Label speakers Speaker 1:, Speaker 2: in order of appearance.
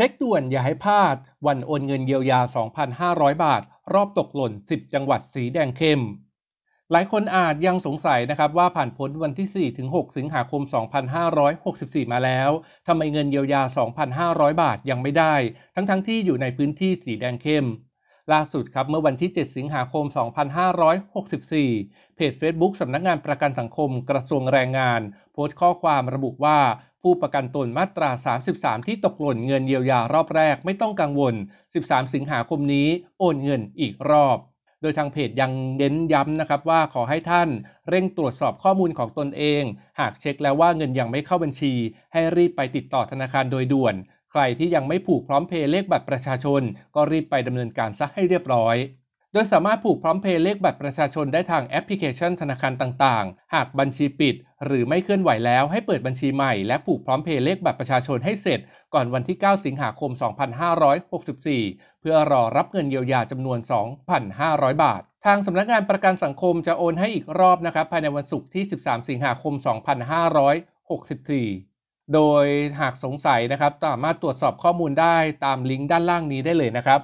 Speaker 1: ช็คด่วนอย่าให้พลาด วันโอนเงินเยียวยา 2,500 บาท รอบตกหล่น 10 จังหวัดสีแดงเข้ม หลายคนอาจยังสงสัยนะครับว่าผ่านพ้นวันที่ 4 ถึง 6 สิงหาคม 2564 มาแล้วทำไมเงินเยียวยา 2,500 บาทยังไม่ได้ ทั้งๆทที่อยู่ในพื้นที่สีแดงเข้ม ล่าสุดครับเมื่อวันที่ 7 สิงหาคม 2564 เพจ Facebook สำนักงานประกันสังคมกระทรวงแรงงาน โพสต์ข้อความระบุว่า ผู้ประกันตนมาตรา 33 ที่ตกหล่นเงินเยียวยารอบแรกไม่ต้องกังวล 13 สิงหาคมนี้โอนเงินอีกรอบ โดยทางเพจยังเน้นย้ำนะครับว่าขอให้ท่านเร่งตรวจสอบข้อมูลของตนเอง หากเช็คแล้วว่าเงินยังไม่เข้าบัญชี ให้รีบไปติดต่อธนาคารโดยด่วน ใครที่ยังไม่ผูกพร้อมเพย์เลขบัตรประชาชน ก็รีบไปดำเนินการซะให้เรียบร้อย โดยสามารถผูกพร้อมเพย์เลขบัตรประชาชนได้ทางแอปพลิเคชันธนาคารต่างๆ หากบัญชีปิด หรือไม่เคลื่อนไหวแล้วให้เปิดบัญชีใหม่ และผูกพร้อมเพย์เลขบัตรประชาชนให้เสร็จ ก่อนวันที่ 9 สิงหาคม 2564 เพื่อรอรับเงินเยียวยาจำนวน 2,500 บาท ทางสำนักงานประกันสังคมจะโอนให้อีกรอบนะครับภายในวันศุกร์ที่ 13 สิงหาคม 2564โดยหากสงสัยนะครับสามารถตรวจสอบข้อมูลได้ตามลิงก์ด้านล่างนี้ได้เลยนะครับ